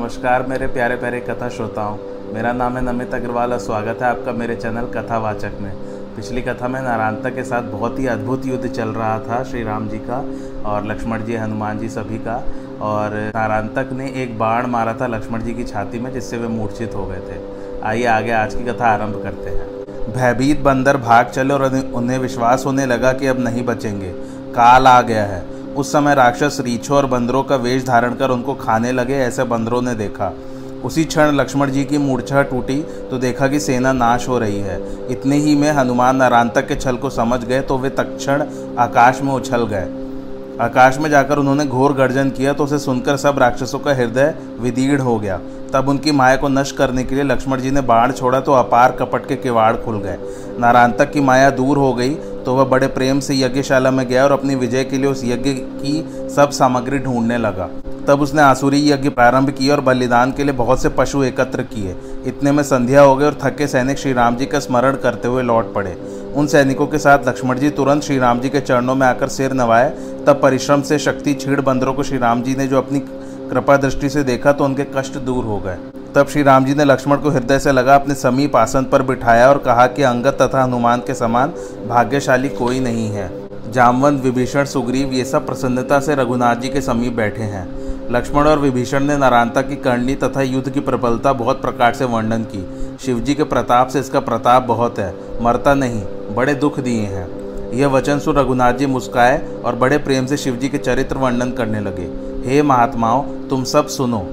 नमस्कार, मेरे प्यारे प्यारे कथा श्रोताओं। मेरा नाम है नमित अग्रवाल और स्वागत है आपका मेरे चैनल कथावाचक में। पिछली कथा में नारायणता के साथ बहुत ही अद्भुत युद्ध चल रहा था श्री राम जी का और लक्ष्मण जी, हनुमान जी सभी का। और नारायणतक ने एक बाण मारा था लक्ष्मण जी की छाती में, जिससे वे मूर्छित हो गए थे। आइए आगे आज की कथा आरंभ करते हैं। भयभीत बंदर भाग चले और उन्हें विश्वास होने लगा कि अब नहीं बचेंगे। काल आ गया है। उस समय राक्षस रीछों और बंदरों का वेश धारण कर उनको खाने लगे, ऐसे बंदरों ने देखा। उसी क्षण लक्ष्मण जी की मूर्छा टूटी तो देखा कि सेना नाश हो रही है। इतने ही में हनुमान नारांतक के छल को समझ गए तो वे तक्षण आकाश में उछल गए। आकाश में जाकर उन्होंने घोर गर्जन किया तो उसे सुनकर सब राक्षसों का हृदय विदीर्ण हो गया। तब उनकी माया को नष्ट करने के लिए लक्ष्मण जी ने बाण छोड़ा तो अपार कपट के किवाड़ खुल गए। नारांतक की माया दूर हो गई तो वह बड़े प्रेम से यज्ञशाला में गया और अपनी विजय के लिए उस यज्ञ की सब सामग्री ढूँढने लगा। तब उसने आसुरी यज्ञ प्रारंभ किया और बलिदान के लिए बहुत से पशु एकत्र किए। इतने में संध्या हो गई और थके सैनिक श्री राम जी का स्मरण करते हुए लौट पड़े। उन सैनिकों के साथ लक्ष्मण जी तुरंत श्री राम जी के चरणों में आकर सिर नवाए। तब परिश्रम से शक्ति छीड़ बंदरों को श्री राम जी ने जो अपनी कृपा दृष्टि से देखा तो उनके कष्ट दूर हो गए। तब श्री राम जी ने लक्ष्मण को हृदय से लगा अपने समीप आसन पर बिठाया और कहा कि अंगद तथा हनुमान के समान भाग्यशाली कोई नहीं है। जामवंत विभीषण, सुग्रीव ये सब प्रसन्नता से रघुनाथ जी के समीप बैठे हैं। लक्ष्मण और विभीषण ने नारायणता की करणी तथा युद्ध की प्रबलता बहुत प्रकार से वर्णन की। शिवजी के प्रताप से इसका प्रताप बहुत है, मरता नहीं, बड़े दुख दिए हैं। यह वचन सुन रघुनाथ जी मुस्काए और बड़े प्रेम से शिवजी के चरित्र वर्णन करने लगे। हे महात्माओं, तुम सब सुनो।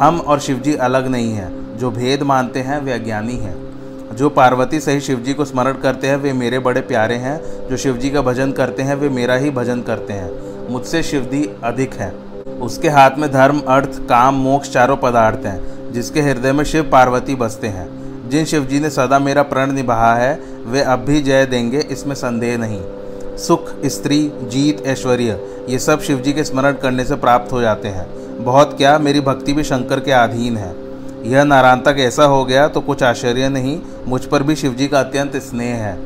हम और शिवजी अलग नहीं हैं। जो भेद मानते हैं, वे अज्ञानी हैं। जो पार्वती सही शिवजी को स्मरण करते हैं, वे मेरे बड़े प्यारे हैं। जो शिवजी का भजन करते हैं, वे मेरा ही भजन करते हैं। मुझसे शिवजी अधिक है। उसके हाथ में धर्म, अर्थ, काम, मोक्ष चारों पदार्थ हैं, जिसके हृदय में शिव पार्वती बसते हैं। जिन शिवजी ने सदा मेरा प्रण निभाया है, वे अब भी जय देंगे, इसमें संदेह नहीं। सुख, स्त्री, जीत, ऐश्वर्य, ये सब शिवजी के स्मरण करने से प्राप्त हो जाते हैं। बहुत क्या, मेरी भक्ति भी शंकर के अधीन है। यह नारायण तक ऐसा हो गया तो कुछ आश्चर्य नहीं, मुझ पर भी शिवजी का अत्यंत स्नेह है।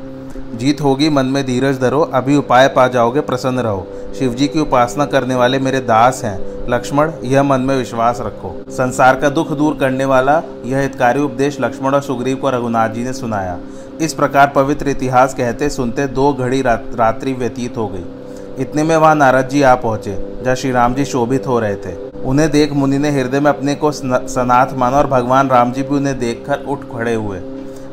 जीत होगी, मन में धीरज धरो, अभी उपाय पा जाओगे, प्रसन्न रहो। शिवजी की उपासना करने वाले मेरे दास हैं। लक्ष्मण, यह मन में विश्वास रखो। संसार का दुख दूर करने वाला यह हितकारी उपदेश लक्ष्मण और सुग्रीव को रघुनाथ जी ने सुनाया। इस प्रकार पवित्र इतिहास कहते सुनते दो घड़ी रात्रि व्यतीत हो गई। इतने में वहाँ नारद जी आ पहुँचे, जहाँ श्री राम जी शोभित हो रहे थे। उन्हें देख मुनि ने हृदय में अपने को सनाथ माना और भगवान राम जी भी उन्हें देखकर उठ खड़े हुए।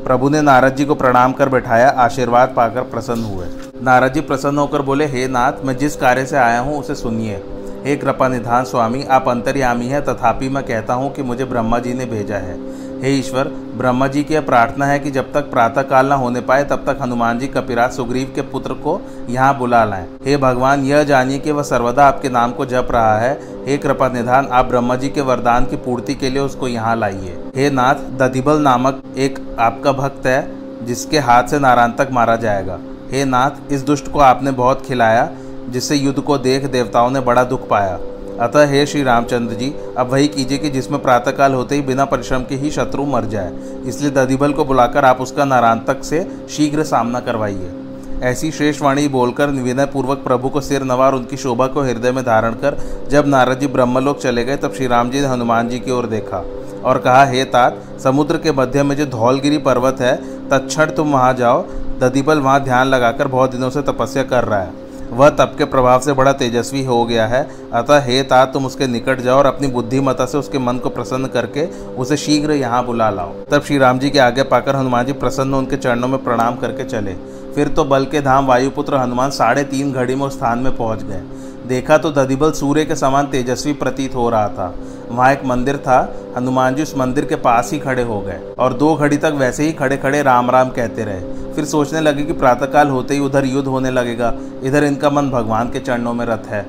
प्रभु ने नारद जी को प्रणाम कर बैठाया, आशीर्वाद पाकर प्रसन्न हुए। नारद जी प्रसन्न होकर बोले, हे नाथ, मैं जिस कार्य से आया हूँ, उसे सुनिए। हे कृपा निधान स्वामी, आप अंतर्यामी हैं, तथापि मैं कहता हूँ कि मुझे ब्रह्मा जी ने भेजा है। हे ईश्वर, ब्रह्मा जी की प्रार्थना है कि जब तक प्रातः काल न होने पाए, तब तक हनुमान जी कपिराज सुग्रीव के पुत्र को यहाँ बुला लाएँ। हे भगवान, यह जानिए कि वह सर्वदा आपके नाम को जप रहा है। हे कृपा निधान, आप ब्रह्मा जी के वरदान की पूर्ति के लिए उसको यहाँ लाइए। हे नाथ, दधिबल नामक एक आपका भक्त है, जिसके हाथ से नारायण तक मारा जाएगा। हे नाथ, इस दुष्ट को आपने बहुत खिलाया, जिससे युद्ध को देख देवताओं ने बड़ा दुख पाया। अतः हे श्री रामचंद्र जी, अब वही कीजिए कि जिसमें प्रातःकाल होते ही बिना परिश्रम के ही शत्रु मर जाए। इसलिए दधिबल को बुलाकर आप उसका नारांतक से शीघ्र सामना करवाइए। ऐसी श्रेष्ठ वाणी बोलकर विनय पूर्वक प्रभु को सिर नवार उनकी शोभा को हृदय में धारण कर, जब नारद जी ब्रह्मलोक चले गए, तब श्री राम जी ने हनुमान जी की ओर देखा और कहा, हे तात, समुद्र के मध्य में जो धौलगिरी पर्वत है, तत्क्षण तुम वहाँ जाओ। दधिबल वहाँ ध्यान लगाकर बहुत दिनों से तपस्या कर रहा है। वह तप के प्रभाव से बड़ा तेजस्वी हो गया है। अतः हे ता तुम उसके निकट जाओ और अपनी बुद्धिमता से उसके मन को प्रसन्न करके उसे शीघ्र यहाँ बुला लाओ। तब श्री राम जी के आगे पाकर हनुमान जी प्रसन्न उनके चरणों में प्रणाम करके चले। फिर तो बल के धाम वायुपुत्र हनुमान साढ़े तीन घड़ी में उस स्थान में पहुँच गए। देखा तो दधिबल सूर्य के समान तेजस्वी प्रतीत हो रहा था। वहाँ एक मंदिर था। हनुमान जी उस मंदिर के पास ही खड़े हो गए और दो घड़ी तक वैसे ही खड़े खड़े राम राम कहते रहे। फिर सोचने लगे कि प्रातःकाल होते ही उधर युद्ध होने लगेगा। इधर इनका मन भगवान के चरणों में रथ है।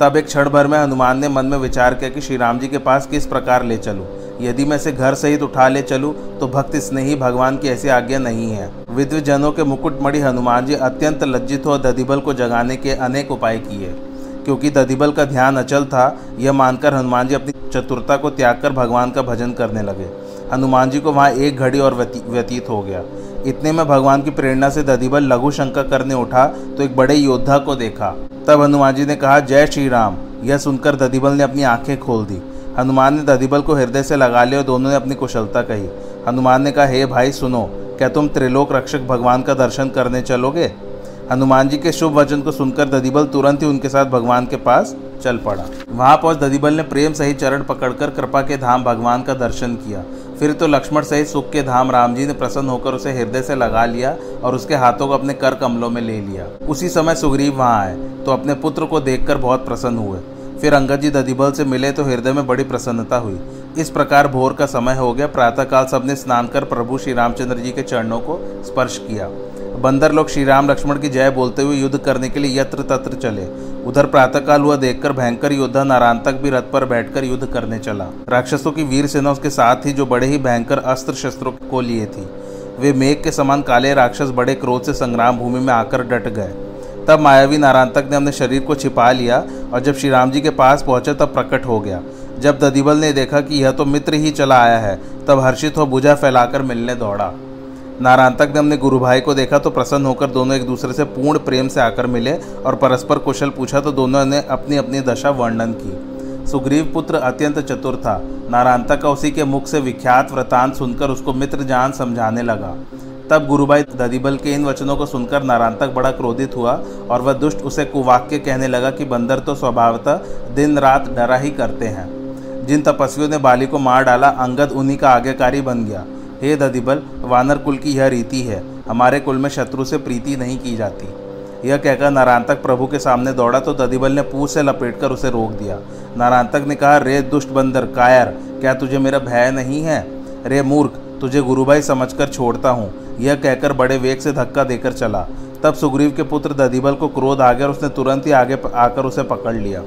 तब एक क्षण भर में हनुमान ने मन में विचार किया कि श्री राम जी के पास किस प्रकार ले चलूँ। यदि मैं इसे घर सहित उठा ले चलूँ तो भक्त स्नेही भगवान की ऐसी आज्ञा नहीं है। विद्व जनों के मुकुटमणि हनुमान जी अत्यंत लज्जित हो दधिबल को जगाने के अनेक उपाय किए। क्योंकि दधिबल का ध्यान अचल था, यह मानकर हनुमान जी अपनी चतुरता को त्याग कर भगवान का भजन करने लगे। हनुमान जी को वहाँ एक घड़ी और व्यतीत हो गया। इतने में भगवान की प्रेरणा से दधिबल लघु शंका करने उठा तो एक बड़े योद्धा को देखा। तब हनुमान जी ने कहा, जय श्री राम। यह सुनकर दधिबल ने अपनी आँखें खोल दी। हनुमान ने दधिबल को हृदय से लगा लिया और दोनों ने अपनी कुशलता कही। हनुमान ने कहा, हे भाई, सुनो, क्या तुम त्रिलोक रक्षक भगवान का दर्शन करने चलोगे? हनुमान जी के शुभ वचन को सुनकर दधिबल तुरंत ही उनके साथ भगवान के पास चल पड़ा। वहाँ पहुँच दधिबल ने प्रेम सहित चरण पकड़कर कृपा के धाम भगवान का दर्शन किया। फिर तो लक्ष्मण सहित सुख के धाम राम जी ने प्रसन्न होकर उसे हृदय से लगा लिया और उसके हाथों को अपने कर कमलों में ले लिया। उसी समय सुग्रीव वहाँ आए तो अपने पुत्र को देखकर बहुत प्रसन्न हुए। फिर अंगद जी दधिबल से मिले तो हृदय में बड़ी प्रसन्नता हुई। इस प्रकार भोर का समय हो गया। प्रातःकाल सबने स्नान कर प्रभु श्री रामचंद्र जी के चरणों को स्पर्श किया। बंदर लोग श्री राम लक्ष्मण की जय बोलते हुए युद्ध करने के लिए यत्र तत्र चले। उधर प्रातःकाल हुआ देखकर भयंकर योद्धा नारायण तक भी रथ पर बैठकर युद्ध करने चला। राक्षसों की वीर सेना उसके साथ थी जो बड़े ही भयंकर अस्त्र शस्त्रों को लिए थी, वे मेघ के समान काले राक्षस बड़े क्रोध से संग्राम भूमि में आकर डट गए। तब मायावी नारायण ने अपने शरीर को छिपा लिया और जब श्री राम जी के पास पहुँचे तब प्रकट हो गया। जब ददीबल ने देखा कि यह तो मित्र ही चला आया है, तब हर्षित हो भुजा फैलाकर मिलने दौड़ा। नारायणतक ने गुरु भाई को देखा तो प्रसन्न होकर दोनों एक दूसरे से पूर्ण प्रेम से आकर मिले और परस्पर कुशल पूछा तो दोनों ने अपनी अपनी दशा वर्णन की। सुग्रीव पुत्र अत्यंत चतुर था। नारांतक का उसी के मुख से विख्यात वृतांत सुनकर उसको मित्र जान समझाने लगा। तब गुरुभाई ददीबल के इन वचनों को सुनकर नारांतक बड़ा क्रोधित हुआ और वह दुष्ट उसे कुवाक्य कहने लगा कि बंदर तो स्वभावतः दिन रात डरा ही करते हैं। जिन तपस्वियों ने बाली को मार डाला, अंगद उन्हीं का आज्ञाकारी बन गया। हे दधिबल, वानर कुल की यह रीति है। हमारे कुल में शत्रु से प्रीति नहीं की जाती। यह कहकर नारांतक प्रभु के सामने दौड़ा तो दधिबल ने पूछ से लपेटकर उसे रोक दिया। नारांतक ने कहा, रे दुष्ट बंदर, कायर, क्या तुझे मेरा भय नहीं है? रे मूर्ख, तुझे गुरुभाई समझकर छोड़ता हूँ। यह कहकर बड़े वेग से धक्का देकर चला। तब सुग्रीव के पुत्र दधिबल को क्रोध आ गया और उसने तुरंत ही आगे आकर उसे पकड़ लिया।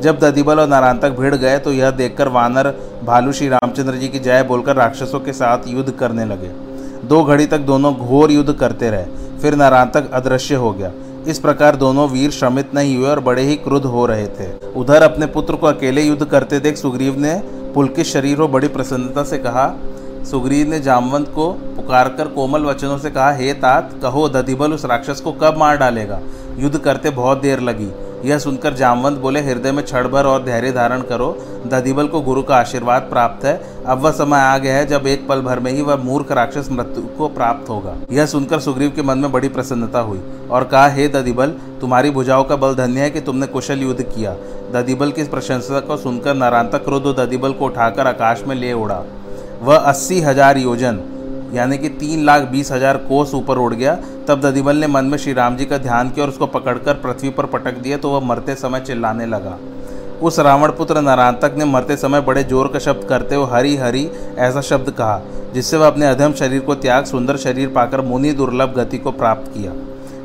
जब ददीबल और नारायण तक भिड़ गए तो यह देखकर वानर भालू श्री रामचंद्र जी की जय बोलकर राक्षसों के साथ युद्ध करने लगे। दो घड़ी तक दोनों घोर युद्ध करते रहे। फिर नारायण तक अदृश्य हो गया। इस प्रकार दोनों वीर श्रमित नहीं हुए और बड़े ही क्रुद्ध हो रहे थे। उधर अपने पुत्र को अकेले युद्ध करते देख सुग्रीव ने पुलकित शरीर हो बड़ी प्रसन्नता से कहा सुग्रीव ने जामवंत को पुकार कर कोमल वचनों से कहा, हे तात, कहो, दधिबल उस राक्षस को कब मार डालेगा? युद्ध करते बहुत देर लगी। यह सुनकर जामवंत बोले, हृदय में क्षण भर और धैर्य धारण करो। दधिबल को गुरु का आशीर्वाद प्राप्त है। अब वह समय आ गया है जब एक पल भर में ही वह मूर्ख राक्षस मृत्यु को प्राप्त होगा। यह सुनकर सुग्रीव के मन में बड़ी प्रसन्नता हुई और कहा, हे दधिबल, तुम्हारी भुजाओं का बल धन्य है कि तुमने कुशल युद्ध किया। दधिबल की प्रशंसा को सुनकर नारांतक क्रोध दधिबल को उठाकर आकाश में ले उड़ा वह अस्सी हज़ार योजन, यानी कि तीन लाख बीस हज़ार कोस ऊपर उड़ गया। तब दधिबल ने मन में श्री राम जी का ध्यान किया और उसको पकड़कर पृथ्वी पर पटक दिया तो वह मरते समय चिल्लाने लगा। उस रावण पुत्र नारायणतक ने मरते समय बड़े ज़ोर का शब्द करते हुए हरी हरी ऐसा शब्द कहा, जिससे वह अपने अधम शरीर को त्याग, सुंदर शरीर पाकर मुनि दुर्लभ गति को प्राप्त किया।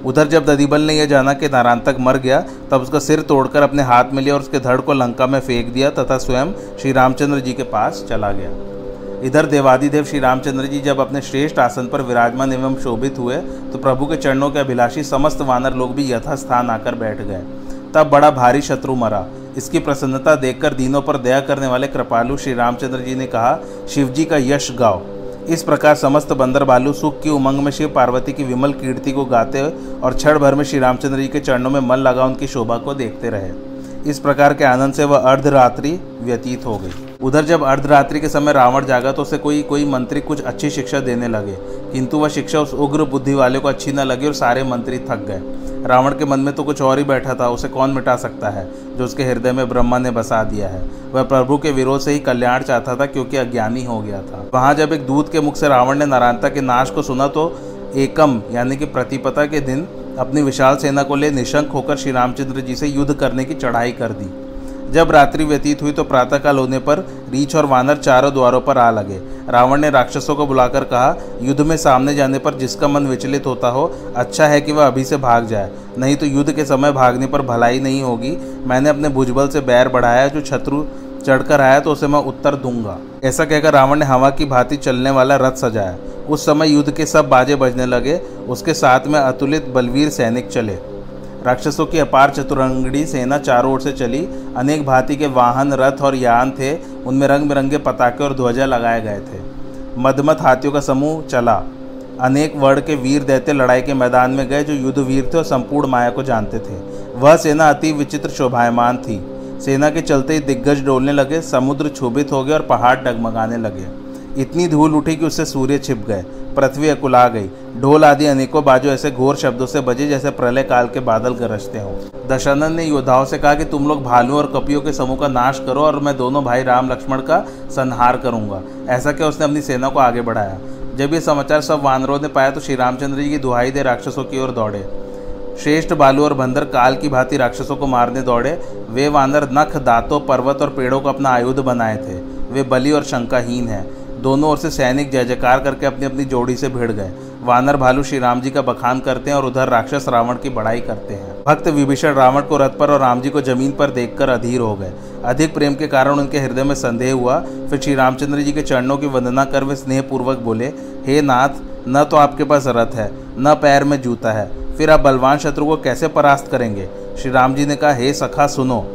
उधर जब दधिबल ने यह जाना कि नारायणतक मर गया, तब उसका सिर तोड़कर अपने हाथ में लिया और उसके धड़ को लंका में फेंक दिया, तथा स्वयं श्री रामचंद्र जी के पास चला गया। इधर देवादिदेव श्री रामचंद्र जी जब अपने श्रेष्ठ आसन पर विराजमान एवं शोभित हुए तो प्रभु के चरणों के अभिलाषी समस्त वानर लोग भी यथास्थान आकर बैठ गए। तब बड़ा भारी शत्रु मरा। इसकी प्रसन्नता देखकर दीनों पर दया करने वाले कृपालु श्री रामचंद्र जी ने कहा, शिव जी का यश गाओ। इस प्रकार समस्त बंदर बालू सुख की उमंग में शिव पार्वती की विमल कीर्ति को गाते और क्षण भर में श्री रामचंद्र जी के चरणों में मन लगा उनकी शोभा को देखते रहे। इस प्रकार के आनंद से वह अर्धरात्रि व्यतीत हो गई। उधर जब अर्धरात्रि के समय रावण जागा तो उसे कोई कोई मंत्री कुछ अच्छी शिक्षा देने लगे। किंतु वह शिक्षा उस उग्र बुद्धि वाले को अच्छी न लगी और सारे मंत्री थक गए। रावण के मन में तो कुछ और ही बैठा था, उसे कौन मिटा सकता है, जो उसके हृदय में ब्रह्मा ने बसा दिया है? वह प्रभु के विरोध से ही कल्याण चाहता था क्योंकि अज्ञानी हो गया था। वहाँ जब एक दूत के मुख से रावण ने नारायणता के नाश को सुना तो एकम, यानी कि प्रतिपता के दिन, अपनी विशाल सेना को ले निशंक होकर श्री रामचंद्र जी से युद्ध करने की चढ़ाई कर दी। जब रात्रि व्यतीत हुई तो प्रातःकाल होने पर रीछ और वानर चारों द्वारों पर आ लगे। रावण ने राक्षसों को बुलाकर कहा, युद्ध में सामने जाने पर जिसका मन विचलित होता हो अच्छा है कि वह अभी से भाग जाए। नहीं तो युद्ध के समय भागने पर भलाई नहीं होगी। मैंने अपने भुजबल से बैर बढ़ाया, जो शत्रु चढ़कर आया तो उसे मैं उत्तर दूँगा। ऐसा कहकर रावण ने हवा की भांति चलने वाला रथ सजाया। उस समय युद्ध के सब बाजे बजने लगे। उसके साथ में अतुलित बलवीर सैनिक चले। राक्षसों की अपार चतुरंगड़ी सेना चारों ओर से चली। अनेक भांति के वाहन, रथ और यान थे। उनमें रंग बिरंगे पताके और ध्वजा लगाए गए थे। मदमत हाथियों का समूह चला। अनेक वर्ण के वीर दैत्य लड़ाई के मैदान में गए, जो युद्ध वीर थे और संपूर्ण माया को जानते थे। वह सेना अति विचित्र शोभायमान थी। सेना के चलते ही दिग्गज डोलने लगे, समुद्र क्षोभित हो गए और पहाड़ डगमगाने लगे। इतनी धूल उठी कि उससे सूर्य छिप गए, पृथ्वी अकुला गई। ढोल आदि अनेकों बाजू ऐसे घोर शब्दों से बजे जैसे प्रलय काल के बादल गरजते हों। दशानंद ने योद्धाओं से कहा कि तुम लोग भालुओं और कपियों के समूह का नाश करो और मैं दोनों भाई राम लक्ष्मण का संहार करूँगा। ऐसा क्या उसने अपनी सेना को आगे बढ़ाया? जब ये समाचार सब वानरों ने पाया तो श्री रामचंद्र जी की दुहाई दे राक्षसों की ओर दौड़े। श्रेष्ठ बालू और बंदर काल की भांति राक्षसों को मारने दौड़े। वे वानर नख, दांतों, पर्वत और पेड़ों को अपना आयुध बनाए थे। वे बलि और शंकाहीन हैं। दोनों ओर से सैनिक जय जयकार करके अपनी अपनी जोड़ी से भिड़ गए। वानर भालू श्री राम जी का बखान करते हैं और उधर राक्षस रावण की बड़ाई करते हैं। भक्त विभीषण रावण को रथ पर और राम जी को ज़मीन पर देखकर अधीर हो गए। अधिक प्रेम के कारण उनके हृदय में संदेह हुआ। फिर श्री रामचंद्र जी के चरणों की वंदना कर वे स्नेहपूर्वक बोले, हे नाथ, न तो आपके पास रथ है, न पैर में जूता है। फिर आप बलवान शत्रु को कैसे परास्त करेंगे? श्री राम जी ने कहा, हे सखा, सुनो।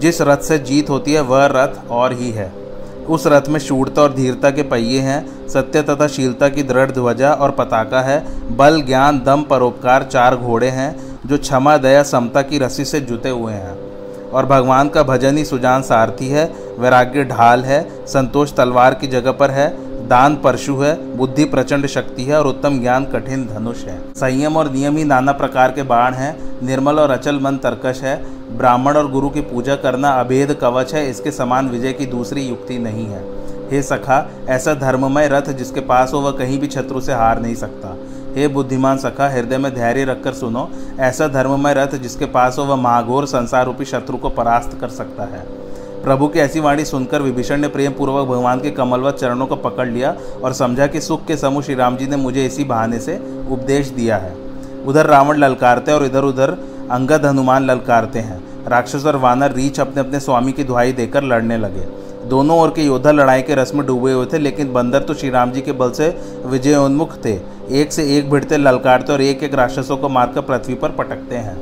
जिस रथ से जीत होती है, वह रथ और ही है। उस रथ में शूरता और धीरता के पहिए हैं। सत्य तथा शीलता की दृढ़ ध्वजा और पताका है। बल, ज्ञान, दम, परोपकार चार घोड़े हैं, जो क्षमा, दया, समता की रस्सी से जुटे हुए हैं। और भगवान का भजन ही सुजान सारथी है, वैराग्य ढाल है, संतोष तलवार की जगह पर है, दान परशु है, बुद्धि प्रचंड शक्ति है और उत्तम ज्ञान कठिन धनुष है। संयम और नियम ही नाना प्रकार के बाण हैं, निर्मल और अचल मन तर्कश है ब्राह्मण और गुरु की पूजा करना अभेद कवच है, इसके समान विजय की दूसरी युक्ति नहीं है। हे सखा, ऐसा धर्ममय रथ जिसके पास हो, वह कहीं भी शत्रु से हार नहीं सकता। हे बुद्धिमान सखा, हृदय में धैर्य रखकर सुनो, ऐसा धर्ममय रथ जिसके पास हो, वह महाघोर संसार रूपी शत्रु को परास्त कर सकता है। प्रभु की ऐसी वाणी सुनकर विभीषण ने प्रेम पूर्वक भगवान के कमलवत चरणों को पकड़ लिया और समझा कि सुख के समूह श्री राम जी ने मुझे इसी बहाने से उपदेश दिया है। उधर रावण ललकारते और इधर उधर अंगद हनुमान ललकारते हैं। राक्षस और वानर रीछ अपने अपने स्वामी की दुहाई देकर लड़ने लगे। दोनों ओर के योद्धा लड़ाई के रस में डूबे हुए थे, लेकिन बंदर तो श्री राम जी के बल से विजयोन्मुख थे। एक से एक भिड़ते, ललकारते और एक एक राक्षसों को मारकर पृथ्वी पर पटकते हैं।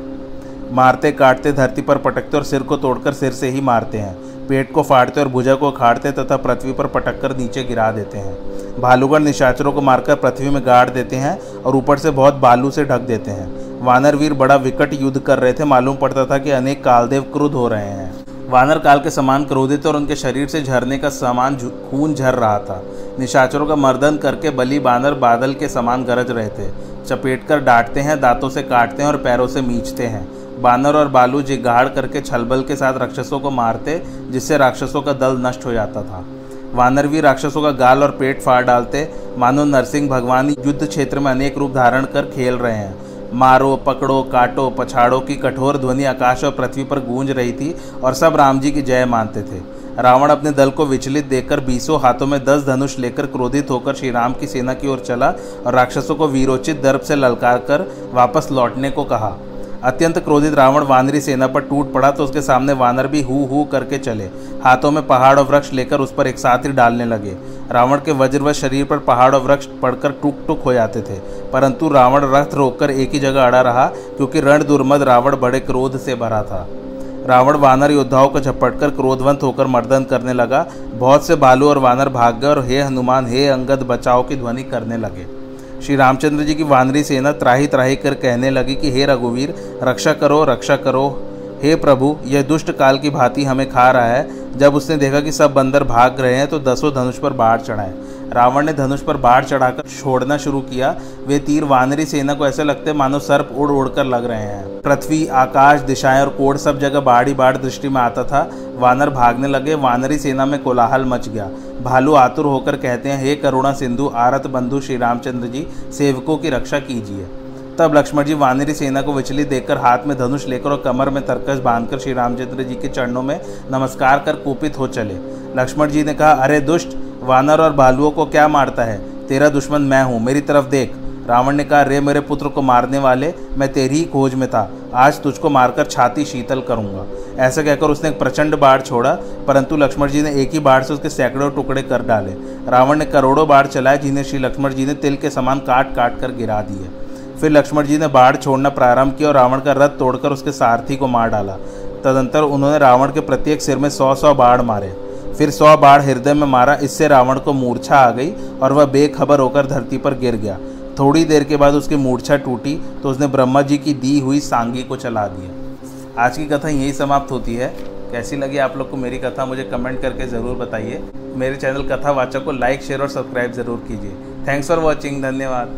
मारते, काटते, धरती पर पटकते और सिर को तोड़कर सिर से ही मारते हैं। पेट को फाड़ते और भुजा को खाड़ते तथा पृथ्वी पर पटक कर नीचे गिरा देते हैं। भालूगढ़ निशाचरों को मारकर पृथ्वी में गाड़ देते हैं और ऊपर से बहुत बालू से ढक देते हैं। वानरवीर बड़ा विकट युद्ध कर रहे थे, मालूम पड़ता था कि अनेक कालदेव क्रुद्ध हो रहे हैं। वानर काल के समान क्रोधित और उनके शरीर से झरने का समान खून झर रहा था। निशाचरों का मर्दन करके बली बानर बादल के समान गरज रहे थे। चपेट कर डांटते हैं, दांतों से काटते हैं और पैरों से मींचते हैं। बानर और बालू जिगाड़ करके छलबल के साथ राक्षसों को मारते, जिससे राक्षसों का दल नष्ट हो जाता था। वानर भी राक्षसों का गाल और पेट फाड़ डालते, मानो नरसिंह भगवान युद्ध क्षेत्र में अनेक रूप धारण कर खेल रहे हैं। मारो, पकड़ो, काटो, पछाड़ो की कठोर ध्वनि आकाश और पृथ्वी पर गूंज रही थी और सब राम जी की जय मानते थे। रावण अपने दल को विचलित देखकर बीसों हाथों में दस धनुष लेकर क्रोधित होकर श्री राम की सेना की ओर चला और राक्षसों को वीरोचित दर्प से ललकार कर वापस लौटने को कहा। अत्यंत क्रोधित रावण वानरी सेना पर टूट पड़ा तो उसके सामने वानर भी हु हु करके चले। हाथों में पहाड़ और वृक्ष लेकर उस पर एक साथ ही डालने लगे। रावण के वज्रवश शरीर पर पहाड़ और वृक्ष पड़कर टुक टुक हो जाते थे, परंतु रावण रथ रोककर एक ही जगह अड़ा रहा, क्योंकि रण दुर्मद रावण बड़े क्रोध से भरा था। रावण वानर योद्धाओं को झपटकर क्रोधवंत होकर मर्दन करने लगा। बहुत से बालू और वानर भाग गए और हे हनुमान, हे अंगद, बचाओ की ध्वनि करने लगे। श्री रामचंद्र जी की वानरी सेना त्राही त्राही कर कहने लगी कि, हे रघुवीर, रक्षा करो रक्षा करो। हे प्रभु, यह दुष्ट काल की भांति हमें खा रहा है। जब उसने देखा कि सब बंदर भाग रहे हैं तो दसों धनुष पर बाढ़ चढ़ाए। रावण ने धनुष पर बाढ़ चढ़ाकर छोड़ना शुरू किया। वे तीर वानरी सेना को ऐसे लगते मानो सर्प उड़ उड़ कर लग रहे हैं। पृथ्वी, आकाश, दिशाएँ और कोड सब जगह बाढ़ ही बाढ़ दृष्टि में आता था। वानर भागने लगे, वानरी सेना में कोलाहल मच गया। भालू आतुर होकर कहते हैं, हे करुणा सिंधु, आरत बंधु श्री रामचंद्र जी, सेवकों की रक्षा कीजिए। तब लक्ष्मण जी वानरी सेना को विचलित देखकर हाथ में धनुष लेकर और कमर में तरकस बांधकर श्री रामचंद्र जी के चरणों में नमस्कार कर कुपित हो चले। लक्ष्मण जी ने कहा, अरे दुष्ट वानर और भालुओं को क्या मारता है? तेरा दुश्मन मैं हूँ। मेरी तरफ़ देख। रावण ने कहा, रे मेरे पुत्र को मारने वाले, मैं तेरी ही खोज में था। आज तुझको मारकर छाती शीतल करूँगा। ऐसा कहकर उसने एक प्रचंड बाढ़ छोड़ा, परंतु लक्ष्मण जी ने एक ही बाढ़ से उसके सैकड़ों टुकड़े कर डाले। रावण ने करोड़ों बाढ़ चलाए, जिन्हें श्री लक्ष्मण जी ने तिल के समान काट काट कर गिरा दिए। फिर लक्ष्मण जी ने बाढ़ छोड़ना प्रारंभ किया और रावण का रथ तोड़कर उसके सारथी को मार डाला। तदंतर उन्होंने रावण के प्रत्येक सिर में सौ सौ बाढ़ मारे। फिर सौ बाढ़ हृदय में मारा, इससे रावण को मूर्छा आ गई और वह बेखबर होकर धरती पर गिर गया। थोड़ी देर के बाद उसकी मूर्छा टूटी तो उसने ब्रह्मा जी की दी हुई सांगी को चला दिया। आज की कथा यही समाप्त होती है। कैसी लगी आप लोग को मेरी कथा, मुझे कमेंट करके ज़रूर बताइए। मेरे चैनल कथावाचक को लाइक, शेयर और सब्सक्राइब ज़रूर कीजिए। थैंक्स फॉर वॉचिंग, धन्यवाद।